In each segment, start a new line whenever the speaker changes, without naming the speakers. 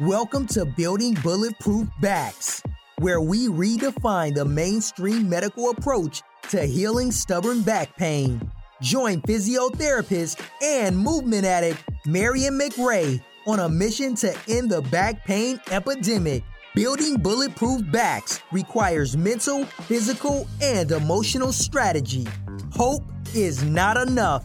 Welcome to Building Bulletproof Backs, where we redefine the mainstream medical approach to healing stubborn back pain. Join physiotherapist and movement addict Marion McRae on a mission to end the back pain epidemic. Building bulletproof backs requires mental, physical, and emotional strategy. Hope is not enough.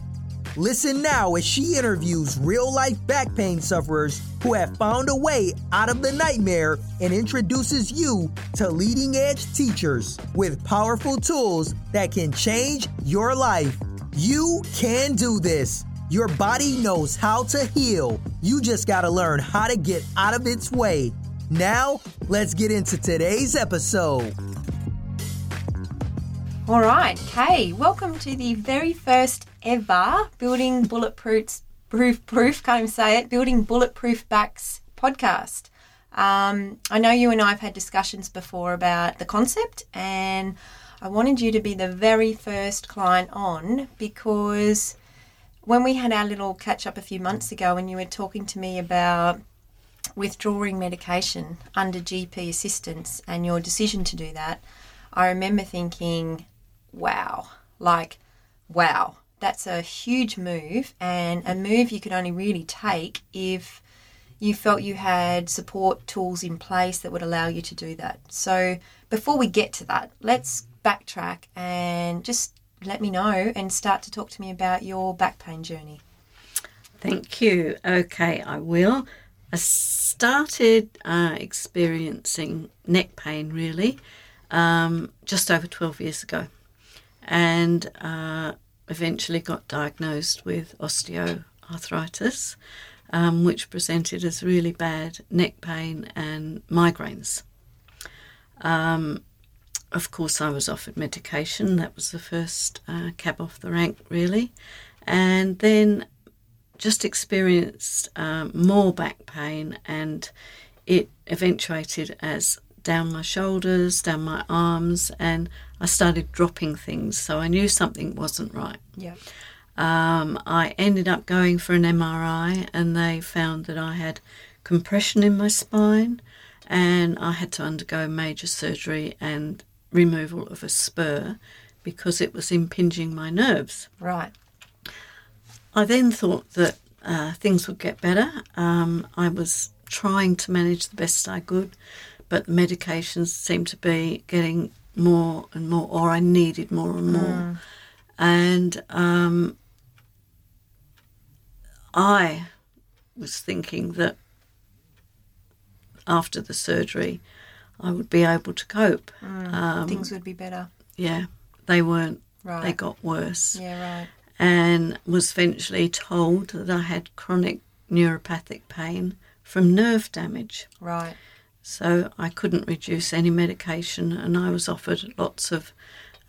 Listen now as she interviews real life back pain sufferers who have found a way out of the nightmare and introduces you to leading edge teachers with powerful tools that can change your life. You can do this. Your body knows how to heal. You just got to learn how to get out of its way. Now, let's get into today's episode.
All right, Kay, welcome to the very first ever Building Bulletproof Proof Proof, can't even say it, Building Bulletproof Backs podcast. Um, I know you and I have had discussions before about the concept, and I wanted you to be the very first client on because when we had our little catch up a few months ago, and you were talking to me about withdrawing medication under GP assistance and your decision to do that, I remember thinking, wow, like, wow, that's a huge move and a move you could only really take if you felt you had support tools in place that would allow you to do that. So, before we get to that, let's backtrack and just let me know and start to talk to me about your back pain journey.
Thank you. Okay, I will. I started uh, experiencing neck pain really um, just over 12 years ago and uh, eventually got diagnosed with osteoarthritis, um, which presented as really bad neck pain and migraines. Um, of course, I was offered medication. That was the first uh, cab off the rank, really. And then just experienced um, more back pain, and it eventuated as down my shoulders, down my arms, and I started dropping things. So I knew something wasn't right.
Yeah.
Um, I ended up going for an MRI, and they found that I had compression in my spine, and I had to undergo major surgery and removal of a spur because it was impinging my nerves.
Right.
I then thought that uh, things would get better. Um, I was trying to manage the best I could, but the medications seemed to be getting more and more, or I needed more and more.
Mm.
And um, I was thinking that after the surgery, I would be able to cope.
Mm.
Um,
Things would be better.
Yeah, they weren't.
Right.
They got worse.
Yeah, right.
And was eventually told that I had chronic neuropathic pain from nerve damage.
Right.
So I couldn't reduce any medication, and I was offered lots of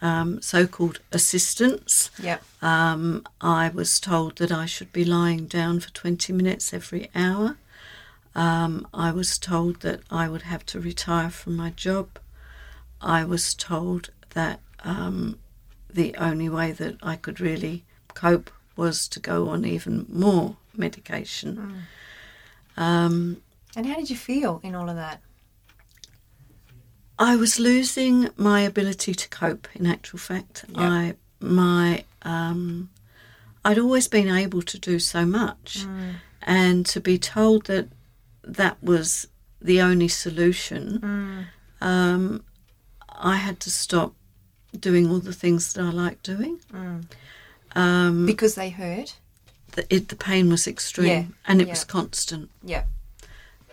um, so called assistance.
Yep.
Um, I was told that I should be lying down for 20 minutes every hour. Um, I was told that I would have to retire from my job. I was told that um, the only way that I could really cope was to go on even more medication. Um,
And how did you feel in all of that?
I was losing my ability to cope. In actual fact, I my um, I'd always been able to do so much, and to be told that that was the only solution, um, I had to stop doing all the things that I like doing. Um,
Because they hurt?
the, it, the pain was extreme
Yeah,
and it
yeah.
was constant.
Yep.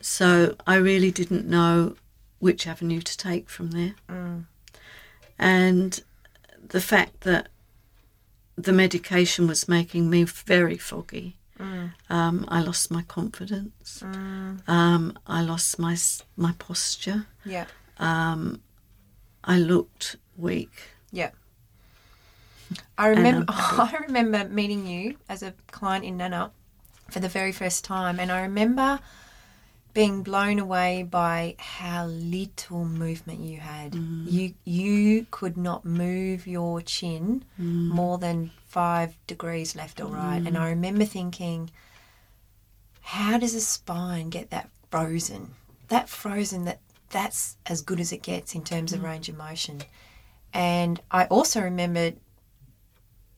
So I really didn't know which avenue to take from there. And the fact that the medication was making me very foggy. Um, I lost my confidence. Um, I lost my my posture.
Yep.
Um, I looked weak.
Yeah. I remember. I remember meeting you as a client in Nana for the very first time, and I remember being blown away by how little movement you had. Mm-hmm. You you could not move your chin mm. more than five degrees left or right, and mm. I remember thinking, how does a spine get that frozen. That frozen that that's as good as it gets in terms of mm-hmm. range of motion. And I also remembered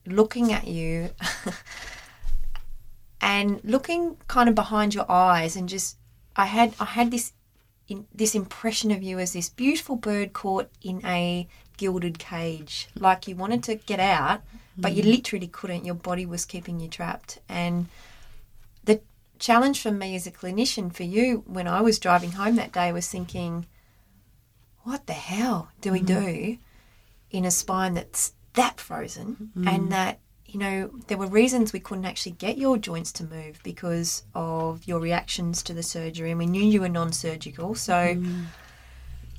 looking at you and looking kind of behind your eyes and just I had I had this in, this impression of you as this beautiful bird caught in a gilded cage. Like you wanted to get out but you mm-hmm. literally couldn't. Your body was keeping you trapped. And the challenge for me as a clinician for you when I was driving home that day was thinking what the hell do we mm-hmm. do in a spine that's that frozen and mm-hmm. that you know there were reasons we couldn't actually get your joints to move because of your reactions to the surgery and we knew you were non-surgical. So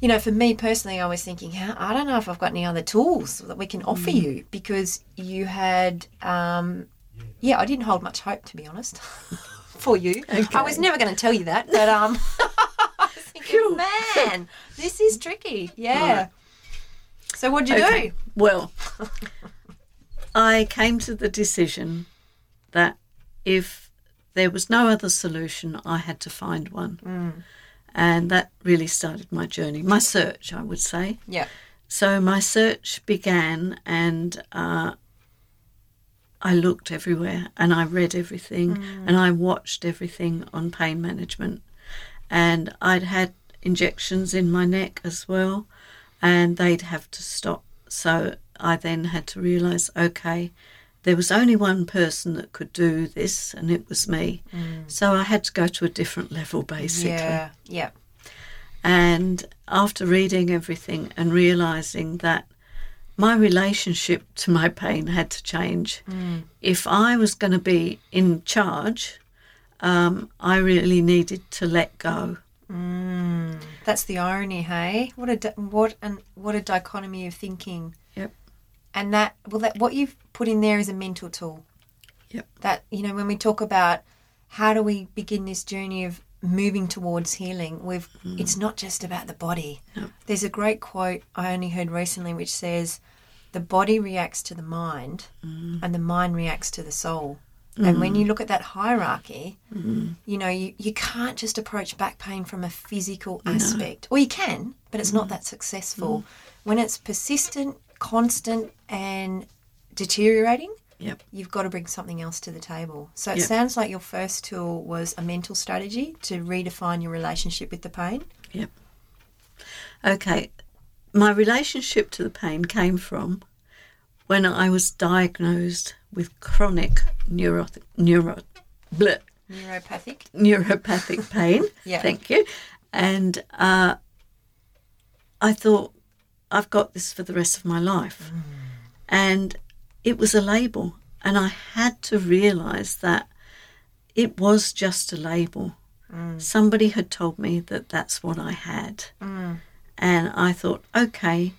you know for me personally i was thinking "How- i don't know if i've got any other tools that we can offer you because you had um yeah i didn't hold much hope to be honest for you. I was never going to tell you that but um I was thinking, man this is tricky. Yeah. So what'd you
Okay.
do
Well, I came to the decision that if there was no other solution, I had to find one. And that really started my journey, my search, I would say.
yeah
So my search began, and uh, I looked everywhere, and I read everything, and I watched everything on pain management. And I'd had injections in my neck as well, and they'd have to stop. So I then had to realise, okay, there was only one person that could do this, and it was me. Mm. So I had to go to a different level, basically.
yeah yeah
And after reading everything and realizing that my relationship to my pain had to change, mm. if I was going to be in charge, um, I really needed to let go. Mm.
That's the irony, hey? What a what and what a dichotomy of thinking. And that well, that what you've put in there is a mental tool.
Yep.
That you know when we talk about how do we begin this journey of moving towards healing, we've mm. it's not just about the body. There's a great quote I only heard recently which says, "The body reacts to the mind, mm-hmm. and the mind reacts to the soul." And when mm. you look at that hierarchy, mm-hmm. you know, you, you can't just approach back pain from a physical aspect. Or you can, but it's not mm. that successful. When it's persistent, constant, and deteriorating,
Yep.
you've got to bring something else to the table. So it
Yep.
sounds like your first tool was a mental strategy to redefine your relationship with the pain.
Yep. Okay. My relationship to the pain came from when I was diagnosed with chronic neuro, neuro, bleh,
Neuropathic.
neuropathic pain.
Yeah.
Thank you. And uh, I thought, I've got this for the rest of my life. Mm. And it was a label. And I had to realize that it was just a label. Mm. Somebody had told me that that's what I had. Mm. And I thought, okay,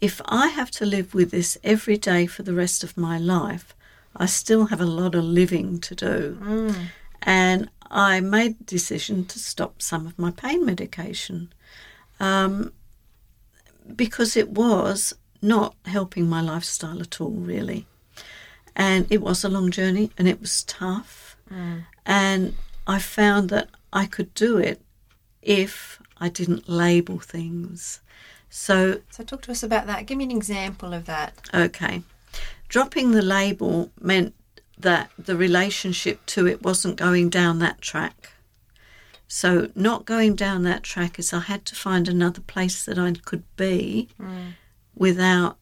if I have to live with this every day for the rest of my life, I still have a lot of living to do. And I made the decision to stop some of my pain medication um, because it was not helping my lifestyle at all, really. And it was a long journey and it was tough. Mm. And I found that I could do it if I didn't label things. So
So talk to us about that. Give me an example of that.
Okay. Dropping the label meant that the relationship to it wasn't going down that track. So, not going down that track is I had to find another place that I could be mm. without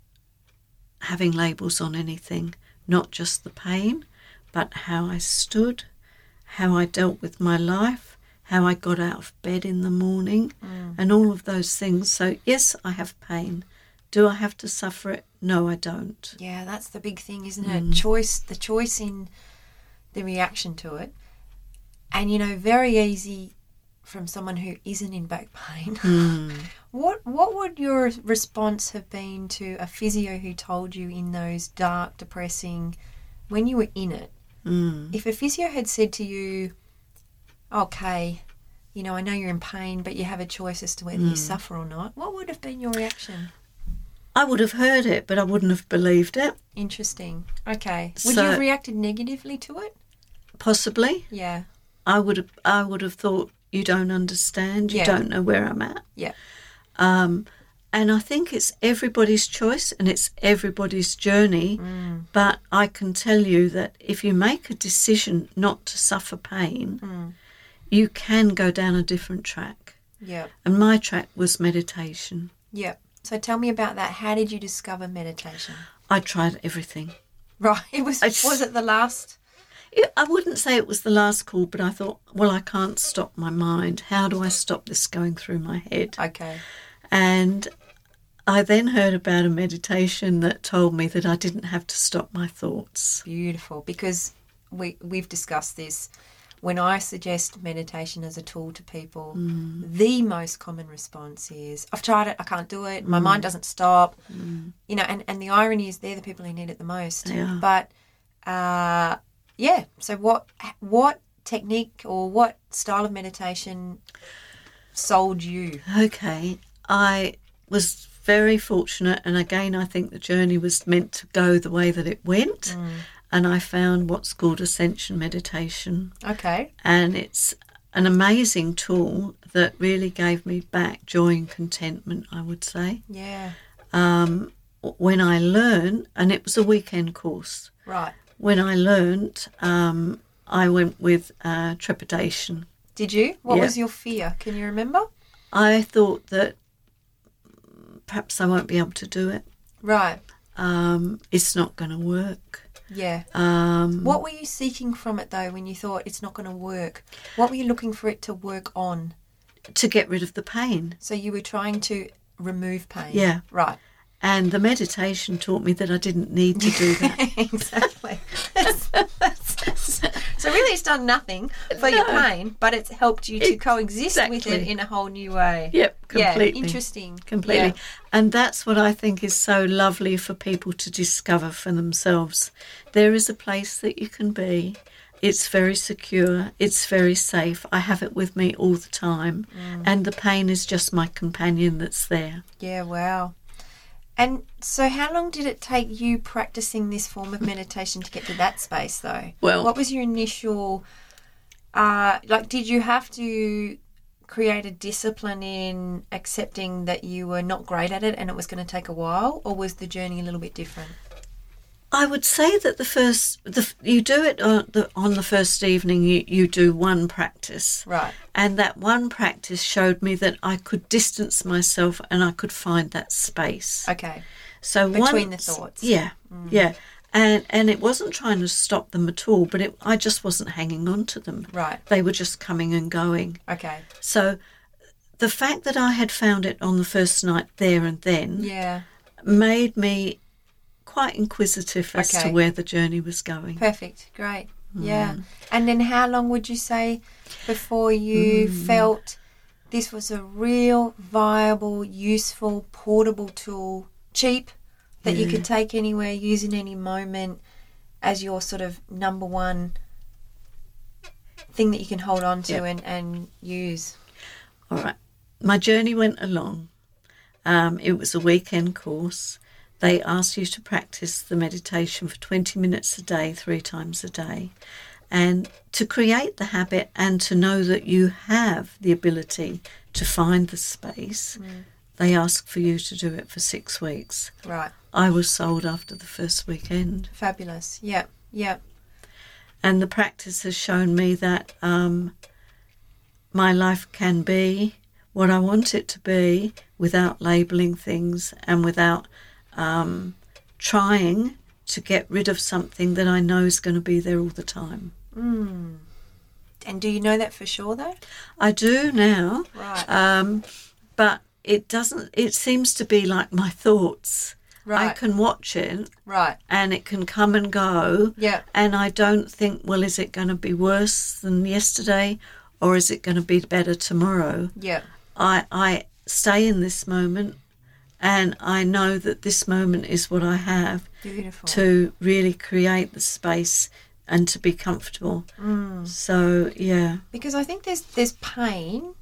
having labels on anything, not just the pain, but how I stood, how I dealt with my life, how I got out of bed in the morning, mm. and all of those things. So, yes, I have pain. Do I have to suffer it? No, I don't.
Yeah, that's the big thing, isn't it? Mm. Choice, the choice in the reaction to it. And you know, very easy from someone who isn't in back pain. Hmm. what what would your response have been to a physio who told you in those dark, depressing when you were in it? Hmm. If a physio had said to you, "Okay, you know, I know you're in pain, but you have a choice as to whether you hmm. suffer or not," what would have been your reaction?
I would have heard it, but I wouldn't have believed it.
Interesting. Okay. Would
So-
you have reacted negatively to it?
Possibly.
Yeah.
I would have I would have thought you don't understand, you
Yeah.
don't know where I'm at.
Yeah.
Um, and I think it's everybody's choice and it's everybody's journey.
Mm.
But I can tell you that if you make a decision not to suffer pain,
Mm.
you can go down a different track.
Yeah.
And my track was meditation.
Yeah. So tell me about that. How did you discover meditation?
I tried everything.
Right. It was
I-
was it the last
It- I wouldn't say it was the last call, but I thought, well, I can't stop my mind. How do I stop this going through my head?
Okay.
And I then heard about a meditation that told me that I didn't have to stop my thoughts.
Beautiful. Because we we've discussed this. When I suggest meditation as a tool to people,
Mm.
the most common response is, I've tried it, I can't do it, my mind doesn't stop. You know, and, and the irony is they're the people who need it the most. But uh, yeah, so what what technique or what style of meditation sold you?
Okay, I was very fortunate, and again, I think the journey was meant to go the way that it went. And I found what's called ascension meditation,
Okay.
and it's an amazing tool that really gave me back joy and contentment, I would say.
Yeah.
Um, when I learned, and it was a weekend course,
Right.
When I learned, um, I went with uh, trepidation.
Did you? What
Yeah.
was your fear? Can you remember?
I thought that perhaps I won't be able to do it.
Right.
Um, it's not going to work.
Yeah.
Um,
What were you seeking from it though when you thought it's not going to work? What were you looking for it to work on?
to get rid of the pain.
So you were trying to remove pain.
Yeah.
Right.
And the meditation taught me that I didn't need to do that.
exactly. so really, it's done nothing for your pain, but it's helped you to coexist with it in a whole new way.
yep, completely.
Yeah, interesting.
Completely.
Yeah.
And that's what I think is so lovely for people to discover for themselves. There is a place that you can be. It's very secure. It's very safe. I have it with me all the time.
Mm.
And the pain is just my companion that's there.
Yeah, wow. And so, how long did it take you practicing this form of meditation to get to that space, though?
Well-
what was your initial, uh, like, did you have to create a discipline in accepting that you were not great at it and it was going to take a while, or was the journey a little bit different?
I would say that the first, the, you do it on the, on the first evening, you, you do one practice.
Right.
And that one practice showed me that I could distance myself and I could find that space.
Okay.
So
Between the thoughts.
Yeah, mm. yeah. And and it wasn't trying to stop them at all, but it, I just wasn't hanging on to them.
Right.
They were just coming and going.
Okay.
So the fact that I had found it on the first night there and then
Yeah.
made me quite inquisitive as
Okay.
to where the journey was going.
Perfect. Great. Yeah. And then how long would you say before you felt this was a real, viable, useful, portable tool, cheap, that you could take anywhere, use in any moment as your sort of number one thing that you can hold on to
Yep.
and, and use?
All right. My journey went along. Um, it was a weekend course. They ask you to practice the meditation for 20 minutes a day, three times a day. And to create the habit and to know that you have the ability to find the space, they ask for you to do it for six weeks.
Right.
I was sold after the first weekend.
Fabulous. Yep. Yep.
And the practice has shown me that um, my life can be what I want it to be without labeling things and without um, trying to get rid of something that I know is going to be there all the time.
And do you know that for sure, though?
I do now,
Right.
um, but it doesn't. It seems to be like my thoughts.
Right.
I can watch it
Right.
and it can come and go.
Yeah.
And I don't think, well, is it going to be worse than yesterday or is it going to be better tomorrow?
Yeah.
I, I stay in this moment and I know that this moment is what I have
Beautiful.
to really create the space and to be comfortable.
Mm.
So, yeah.
because I think there's there's pain,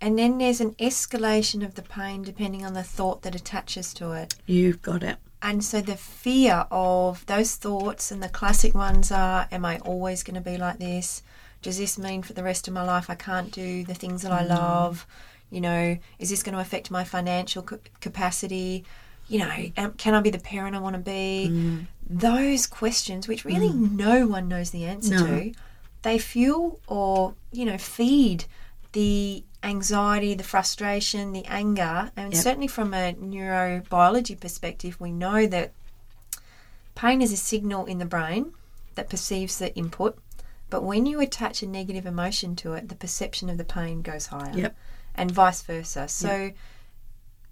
and then there's an escalation of the pain depending on the thought that attaches to it.
You've got it.
And so the fear of those thoughts and the classic ones are Am I always going to be like this? Does this mean for the rest of my life I can't do the things that I love? You know, is this going to affect my financial ca- capacity? You know, am, can I be the parent I want to be? Mm. Those questions, which really mm. no one knows the answer
No.
to, they fuel or, you know, feed the anxiety, the frustration, the anger. And
Yep.
certainly from a neurobiology perspective, we know that pain is a signal in the brain that perceives the input. But when you attach a negative emotion to it, the perception of the pain goes higher.
Yep.
And vice versa. So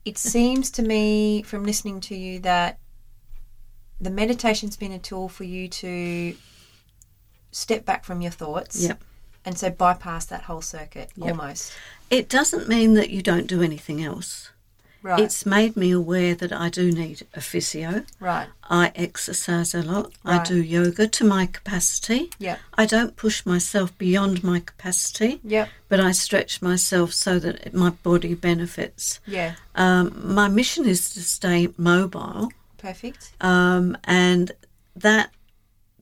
it seems to me from listening to you that the meditation's been a tool for you to step back from your thoughts
Yep.
and so bypass that whole circuit
Yep.
almost.
It doesn't mean that you don't do anything else.
Right.
It's made me aware that I do need a physio.
right.
I exercise a lot.
Right.
I do yoga to my capacity.
Yeah.
I don't push myself beyond my capacity,
Yeah.
but I stretch myself so that my body benefits.
Yeah.
Um, my mission is to stay mobile,
Perfect.
um, and that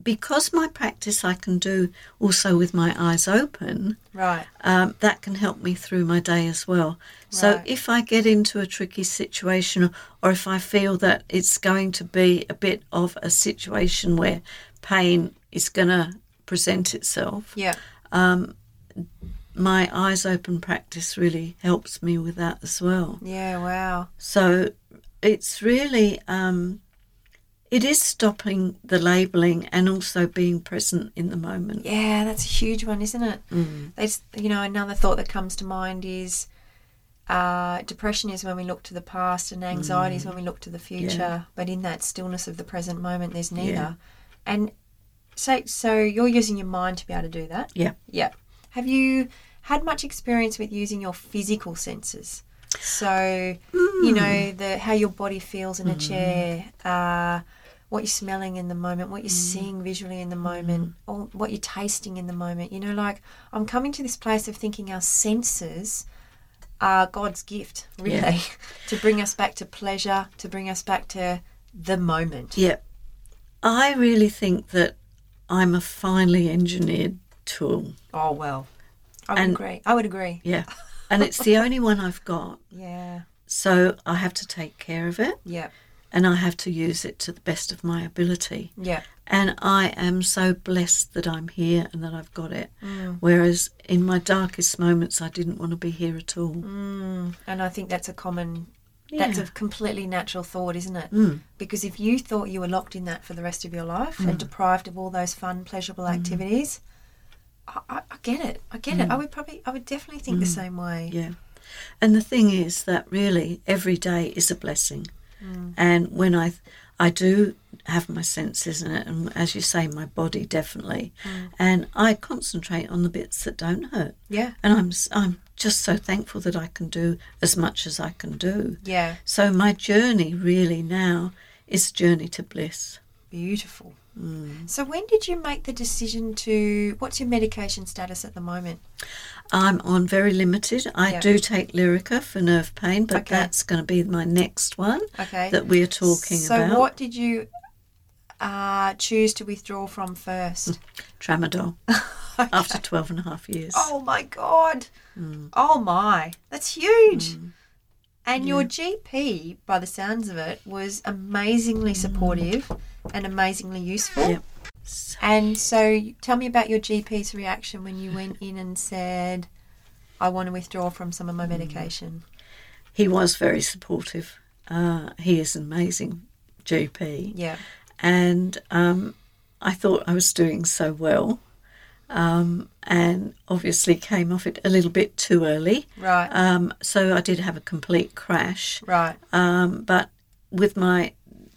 because my practice I can do also with my eyes open.
Right.
um, that can help me through my day as well.
Right.
So if I get into a tricky situation or if I feel that it's going to be a bit of a situation where pain is going to present itself,
Yeah.
my eyes open practice really helps me with that as well.
Yeah. Wow.
So it's really um, it is stopping the labeling and also being present in the moment.
Yeah, that's a huge one, isn't it?
Mm.
You know another thought that comes to mind is uh, depression is when we look to the past, and anxiety is when we look to the future.
Mm. Yeah.
But in that stillness of the present moment, there's neither.
Yeah.
And so, so you're using your mind to be able to do that.
Yeah.
Yeah. Have you had much experience with using your physical senses? So you
Mm.
know the how your body feels in a chair. Uh, what you're smelling in the moment, what you're
Mm.
seeing visually in the moment, or what you're tasting in the moment. You know, like I'm coming to this place of thinking our senses are God's gift, really,
Yeah.
to bring us back to pleasure, to bring us back to the moment.
Yeah. I really think that I'm a finely engineered tool.
Oh well, I would
And-
agree. I would agree.
Yeah. And it's the only one I've got.
Yeah,
So I have to take care of it
yeah,
and I have to use it to the best of my ability.
yeah,
And I am so blessed that I'm here and that I've got it.
Mm.
Whereas in my darkest moments, I didn't want to be here at all.
mm. and I think that's a common. That's a completely natural thought, isn't it?
Mm.
Because if you thought you were locked in that for the rest of your life and deprived of all those fun, pleasurable activities, I, I, I get it. I get it. I would probably, I would definitely think the same way.
Yeah. And the thing is that really every day is a blessing.
Mm.
And when I I do have my senses in it, and as you say, my body definitely,
Mm.
and I concentrate on the bits that don't hurt.
Yeah,
And I'm I'm just so thankful that I can do as much as I can do.
yeah,
So my journey really now is a journey to bliss.
beautiful. So when did you make the decision to? What's your medication status at the moment?
I'm on very limited. I
Yeah.
do take Lyrica for nerve pain, but
Okay.
that's going to be my next one
Okay.
that we're talking
so
about.
So, what did you uh, choose to withdraw from first?
Tramadol after 12 and a half years.
Oh my god!
Mm.
Oh my, that's huge. And your GP, by the sounds of it, was amazingly supportive and amazingly useful.
Mm. Yep.
And so, tell me about your GP's reaction when you went in and said, "I want to withdraw from some of my medication."
He was very supportive. Uh, he is an amazing GP.
Yeah,
And um, I thought I was doing so well. Um, and obviously came off it a little bit too early.
right,
Um, so I did have a complete crash.
right,
Um, but with my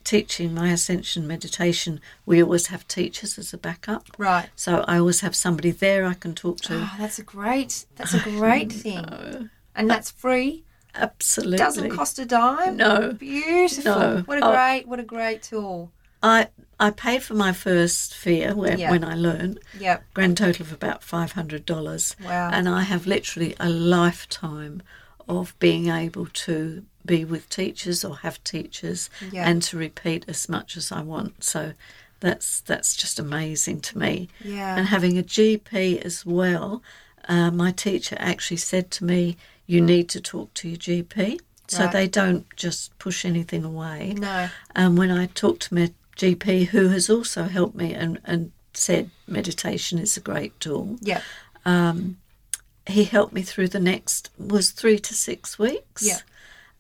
teaching, my ascension meditation, we always have teachers as a backup.
right.
So I always have somebody there I can talk to.
Oh, that's a great. That's a great thing, and that's free.
Absolutely.
Doesn't cost a dime.
No.
Beautiful.
No.
What a
Oh.
great. What a great tool.
I I paid for my first fear when,
Yeah.
when I learned,
Yep.
grand total of about five hundred dollars.
Wow.
And I have literally a lifetime of being able to be with teachers or have teachers
Yeah.
and to repeat as much as I want. So that's that's just amazing to me.
Yeah.
And having a GP as well, uh, my teacher actually said to me, "You need to talk to your GP." So
Right.
they don't just push anything away.
No.
And when I talked to my GP, who has also helped me and, and said meditation is a great tool,
Yeah.
Um, he helped me through the next was three to six weeks.
Yeah.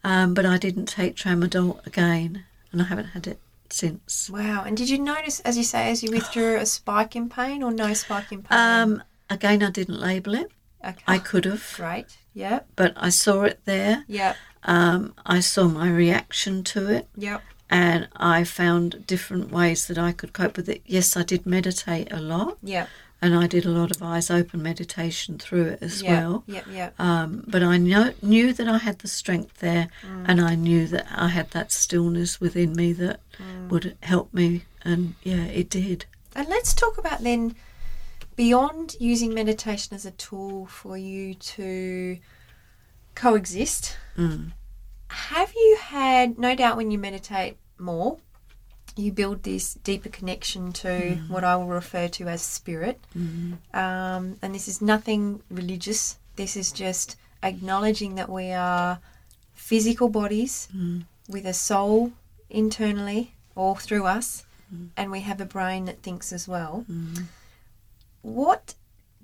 Um, but I didn't take tramadol again, and I haven't had it since.
Wow. And did you notice, as you say, as you withdrew, a spike in pain or no spike in pain?
Um, again, I didn't label it.
okay.
I could have,
Great. Yep.
but I saw it there.
Yep.
Um, I saw my reaction to it,
Yep.
and I found different ways that I could cope with it. Yes, I did meditate a lot,
Yep.
And I did a lot of eyes open meditation through it as well.
Yep. Yep.
Um, but I know, knew that I had the strength there,
Mm.
and I knew that I had that stillness within me that
Mm.
would help me. And yeah, it did.
And let's talk about then beyond using meditation as a tool for you to coexist.
Mm.
Have you had, no doubt, when you meditate more, you build this deeper connection to mm-hmm. what I will refer to as spirit. Mm-hmm. Um, and this is nothing religious, this is just acknowledging that we are physical bodies mm. with a soul internally or through us, mm. and we have a brain that thinks as well. Mm-hmm. What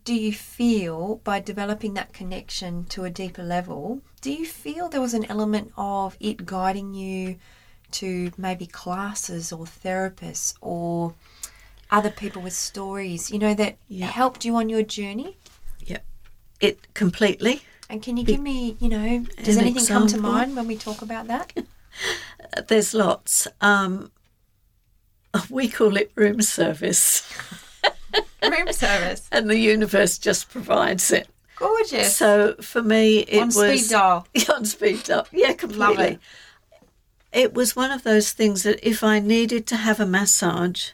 do you feel by developing that connection to a deeper level? Do you feel there was an element of it guiding you to maybe classes or therapists or other people with stories, you know, that
Yeah.
helped you on your journey?
Yep. It completely.
And can you give me, you know, does
An
anything come to mind when we talk about that?
There's lots. Um, we call it room service,
Room service.
and the universe just provides it.
Gorgeous.
So for me, it
on
was
speed dial.
on speed up. Yeah, completely.
It.
Was one of those things that if I needed to have a massage,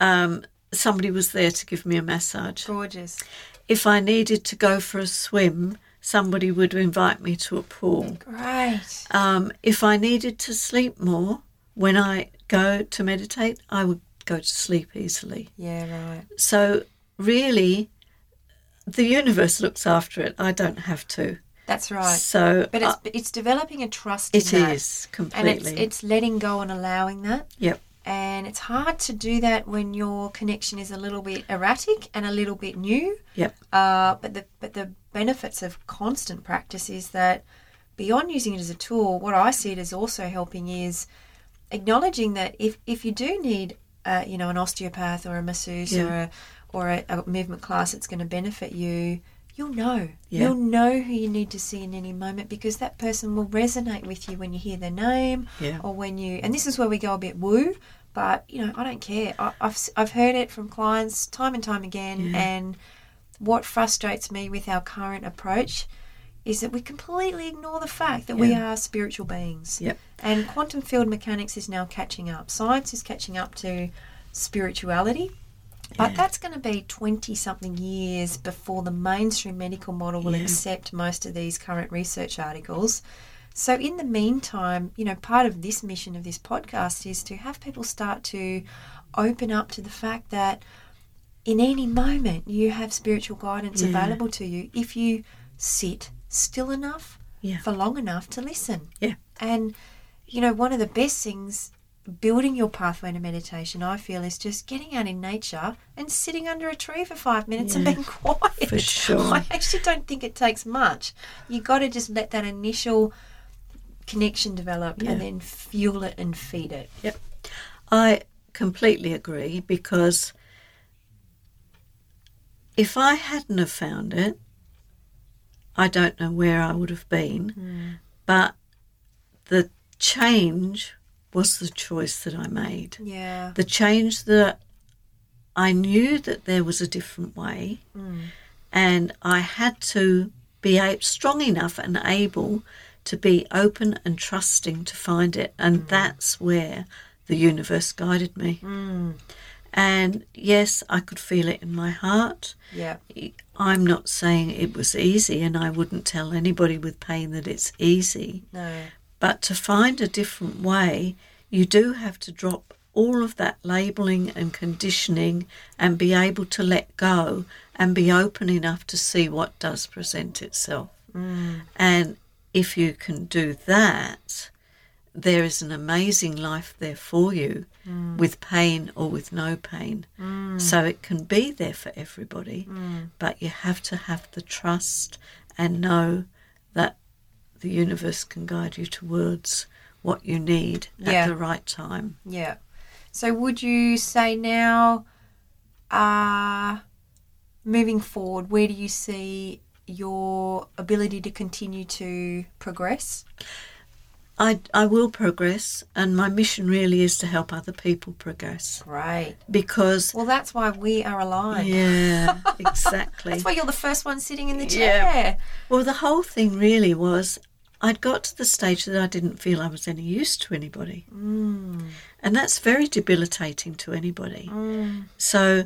um, somebody was there to give me a massage.
Gorgeous.
If I needed to go for a swim, somebody would invite me to a pool.
Great.
Um, if I needed to sleep more, when I go to meditate, I would go to sleep easily.
Yeah, right.
So really, the universe looks after it. I don't have to.
That's right.
So
But it's
uh,
it's developing a trust
it
in that.
is
and it's
completely.
it's letting go and allowing that.
yep.
And it's hard to do that when your connection is a little bit erratic and a little bit new.
Yep.
Uh, but the but the benefits of constant practice is that beyond using it as a tool, what I see it as also helping is acknowledging that if if you do need uh, you know an osteopath or a masseuse
Yeah.
or a or a, a movement class that's going to benefit you, you'll know.
Yeah.
You'll know who you need to see in any moment because that person will resonate with you when you hear their name
Yeah.
or when you. And this is where we go a bit woo, but you know I don't care. I, I've s- I've heard it from clients time and time again,
Yeah.
and what frustrates me with our current approach is that we completely ignore the fact that we are spiritual beings.
Yep.
And quantum field mechanics is now catching up. Science is catching up to spirituality. But
Yeah.
that's going to be 20 something years before the mainstream medical model will
Yeah.
accept most of these current research articles. So, in the meantime, you know, part of this mission of this podcast is to have people start to open up to the fact that in any moment you have spiritual guidance
Yeah.
available to you if you sit still enough
Yeah.
for long enough to listen.
Yeah.
And, you know, one of the best things building your pathway to meditation, I feel, is just getting out in nature and sitting under a tree for five minutes and being quiet.
for sure.
I actually don't think it takes much. You've got to just let that initial connection develop
Yeah.
and then fuel it and feed it.
Yep. I completely agree because if I hadn't have found it, I don't know where I would have been. Hmm. But the change was the choice that I made.
Yeah.
The change that I knew that there was a different way, mm. and I had to be strong enough and able to be open and trusting to find it. And mm. that's where the universe guided me. Mm. And yes, I could feel it in my heart.
Yeah.
I'm not saying it was easy, and I wouldn't tell anybody with pain that it's easy.
No.
But to find a different way, you do have to drop all of that labeling and conditioning and be able to let go and be open enough to see what does present itself. Mm. And if you can do that, there is an amazing life there for you mm. with pain or with no pain. Mm. So it can be there for everybody, but you have to have the trust and know that the universe can guide you towards what you need
Yeah.
at the right time.
Yeah. So would you say now, uh, moving forward, where do you see your ability to continue to progress?
I, I will progress, and my mission really is to help other people progress
Great.
because,
Well, that's why we are aligned.
yeah, exactly.
That's why you're the first one sitting in the chair. Yeah.
Well, the whole thing really was I'd got to the stage that I didn't feel I was any use to anybody.
Mm.
And that's very debilitating to anybody.
Mm.
So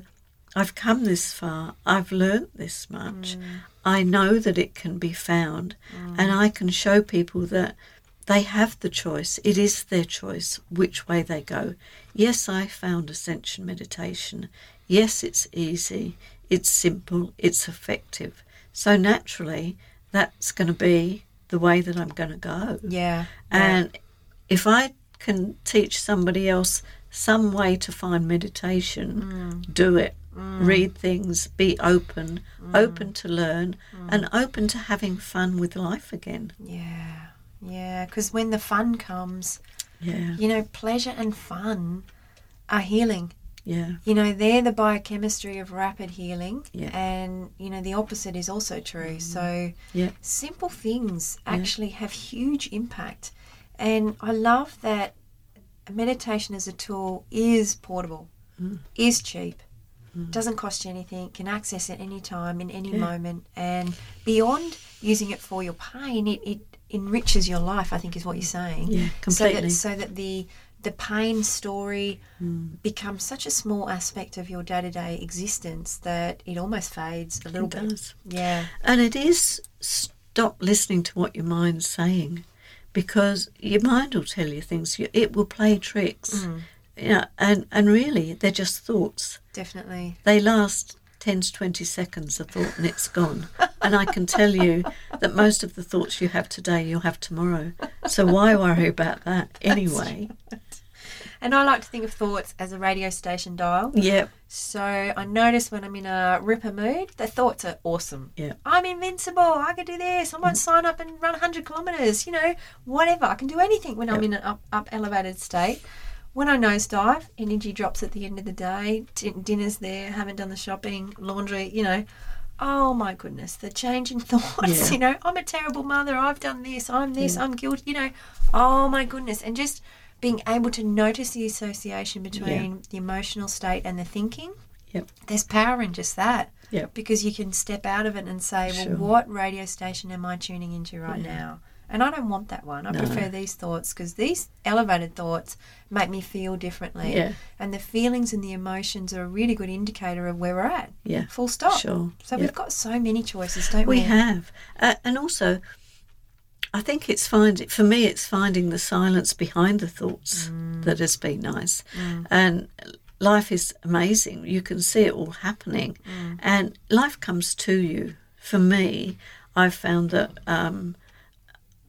I've come this far, I've learnt this much. I know that it can be found, and I can show people that they have the choice. It is their choice which way they go. Yes, I found ascension meditation. Yes, it's easy, it's simple, it's effective. So naturally, that's going to be the way that I'm going to go.
Yeah.
And if I can teach somebody else some way to find meditation, mm. do it. Mm. Read things, be open, mm. open to learn, and open to having fun with life again.
Yeah. Yeah. Because when the fun comes,
Yeah,
you know, pleasure and fun are healing.
Yeah,
You know, they're the biochemistry of rapid healing.
Yeah.
And, you know, the opposite is also true. Mm-hmm. So,
yeah,
simple things actually have huge impact. And I love that meditation as a tool is portable, mm. is cheap, mm. doesn't cost you anything, can access it anytime, in any
Yeah.
moment. And beyond using it for your pain, it, it enriches your life, I think is what you're saying.
Yeah,
So
completely.
that, so that the the pain story hmm. becomes such a small aspect of your day to day existence that it almost fades a little
it
bit.
does.
Yeah.
And it is stop listening to what your mind's saying because your mind will tell you things, it will play tricks. Hmm. Yeah, and, and really, they're just thoughts.
Definitely.
They last 10 to 20 seconds, a thought, and it's gone. and I can tell you that most of the thoughts you have today, you'll have tomorrow. So why worry about that anyway?
And I like to think of thoughts as a radio station dial.
Yep,
So I notice when I'm in a ripper mood, the thoughts are awesome.
Yeah.
I'm invincible. I can do this. I might mm. sign up and run 100 kilometres. You know, whatever. I can do anything when I'm in an up, up elevated state. When I nosedive, energy drops at the end of the day. T- dinner's there. Haven't done the shopping, laundry. You know. Oh my goodness, the change in thoughts.
Yeah.
You know, I'm a terrible mother. I've done this. I'm this. Mm. I'm guilty. You know, oh my goodness, and just being able to notice the association between the emotional state and the thinking
yep,
there's power in just that
yep.
because you can step out of it and say,
Sure.
well, what radio station am I tuning into right now? And I don't want that one. I
No.
prefer these thoughts because these elevated thoughts make me feel differently.
Yeah.
And the feelings and the emotions are a really good indicator of where we're at.
Yeah,
Full stop.
sure.
So
Yep.
we've got so many choices, don't we?
We have, uh, and also, I think it's finding for me. It's finding the silence behind the thoughts mm. that has been nice, mm. and life is amazing. You can see it all happening, mm. and life comes to you. For me, I've found that um,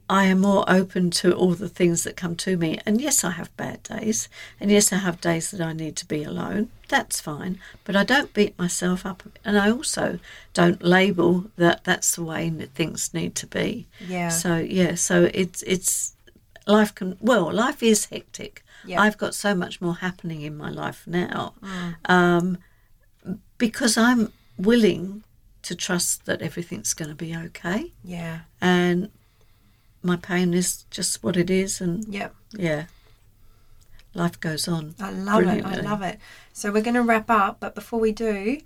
I am more open to all the things that come to me. And yes, I have bad days, and yes, I have days that I need to be alone. That's fine, but I don't beat myself up, and I also don't label that that's the way things need to be.
Yeah.
So yeah, so it's it's life can well, life is hectic.
Yeah.
I've got so much more happening in my life now, um, because I'm willing to trust that everything's going to be okay,
Yeah.
and my pain is just what it is, and
Yep.
yeah, life goes on.
I love it. I love it. So we're going to wrap up, but before we do,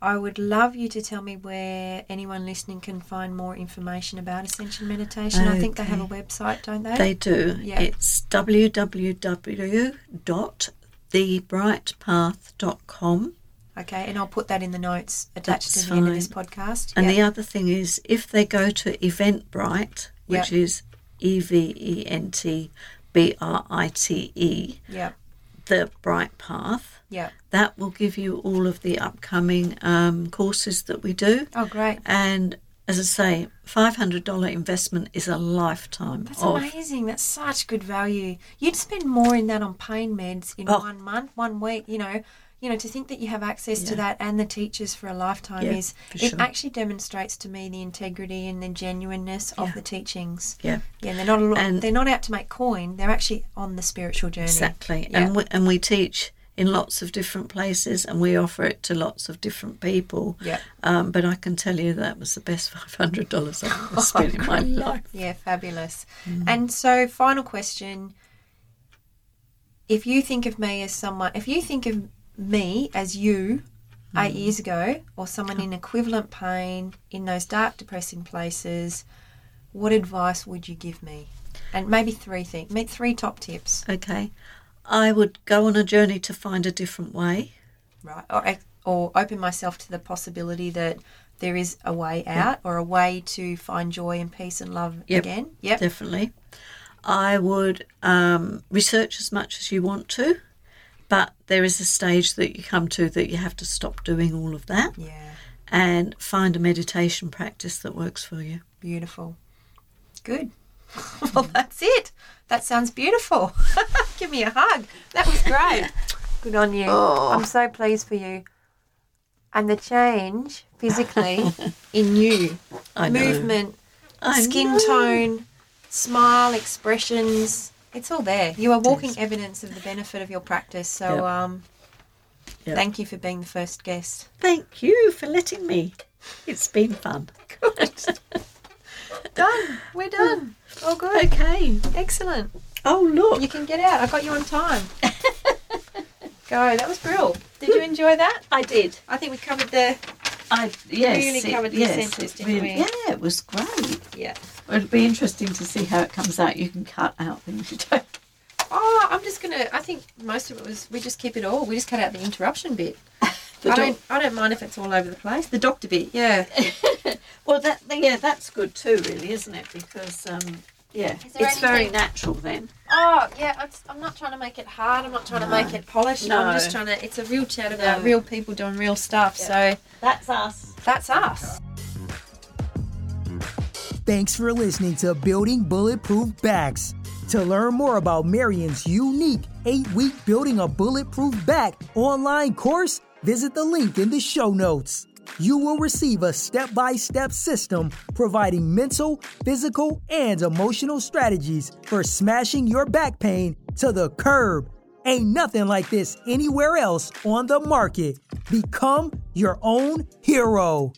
I would love you to tell me where anyone listening can find more information about Ascension Meditation. I think they have a website, don't they?
They do.
Yeah.
It's www.thebrightpath.com.
Okay, and I'll put that in the notes attached
That's
to the end of this podcast.
And
Yeah.
the other thing is, if they go to Eventbrite, which
Yeah.
is E V E N T B R I T E,
Yep.
the Bright Path.
Yeah.
That will give you all of the upcoming um, courses that we do.
Oh, great.
And as I say, $500 investment is a lifetime
That's
of.
amazing. That's such good value. You'd spend more in that on pain meds in
Oh.
one month, one week. You know, you know, to think that you have access to that and the teachers for a lifetime
Yeah,
is
for
it actually demonstrates to me the integrity and the genuineness of the teachings.
Yeah.
Yeah, they're not a lot,
And-
they're not out to make coin. They're actually on the spiritual journey.
Exactly.
Yeah.
And, we, and we teach in lots of different places and we offer it to lots of different people.
Yeah.
Um, but I can tell you that was the best $500 I've ever spent in my life.
Yeah, fabulous.
Mm.
And so, final question: If you think of me as someone, if you think of me as you eight
Mm.
years ago, or someone in equivalent pain in those dark, depressing places, what advice would you give me? And maybe three things, maybe three top tips,
Okay. I would go on a journey to find a different way.
right? Or, or open myself to the possibility that there is a way out, or a way to find joy and peace and love
Yep.
again. Yep.
Definitely. I would um, research as much as you want to, but there is a stage that you come to that you have to stop doing all of that
Yeah.
and find a meditation practice that works for you.
Beautiful. Good. well, that's it. That sounds beautiful. Give me a hug. That was great. Good on you.
Oh.
I'm so pleased for you. And the change physically in you
I know.
movement,
I
skin
know.
tone, smile, expressions. It's all there. You are walking evidence of the benefit of your practice. So,
Yep.
um,
Yep.
thank you for being the first guest.
Thank you for letting me. It's been fun.
Good. done. We're done. All good.
Okay.
Excellent.
Oh, look.
You can get out. I got you on time. Go. That was brilliant. Did you enjoy that?
I did.
I think we covered the.
I yes,
Really
it-
covered the
yes, it really-? Yeah, it was great.
Yeah.
It'll be interesting to see how it comes out. You can cut out things you don't.
Oh, I'm just gonna. I think most of it was. We just keep it all. We just cut out the interruption bit.
The
I
doc-
don't. I don't mind if it's all over the place. The doctor bit. Yeah.
Well, that yeah, that's good too, really, isn't it? Because um, yeah,
Is there
it's very natural then.
Oh yeah. I'm not trying to make it hard. I'm not trying to make it polished. No. I'm
No.
just trying to. It's a real chat about
No.
real people doing real stuff.
Yeah.
So
That's us.
that's us.
Thanks for listening to Building Bulletproof Backs. To learn more about Marion's unique eight week Building a Bulletproof Back online course, visit the link in the show notes. You will receive a step by step system providing mental, physical, and emotional strategies for smashing your back pain to the curb. Ain't nothing like this anywhere else on the market. Become your own hero.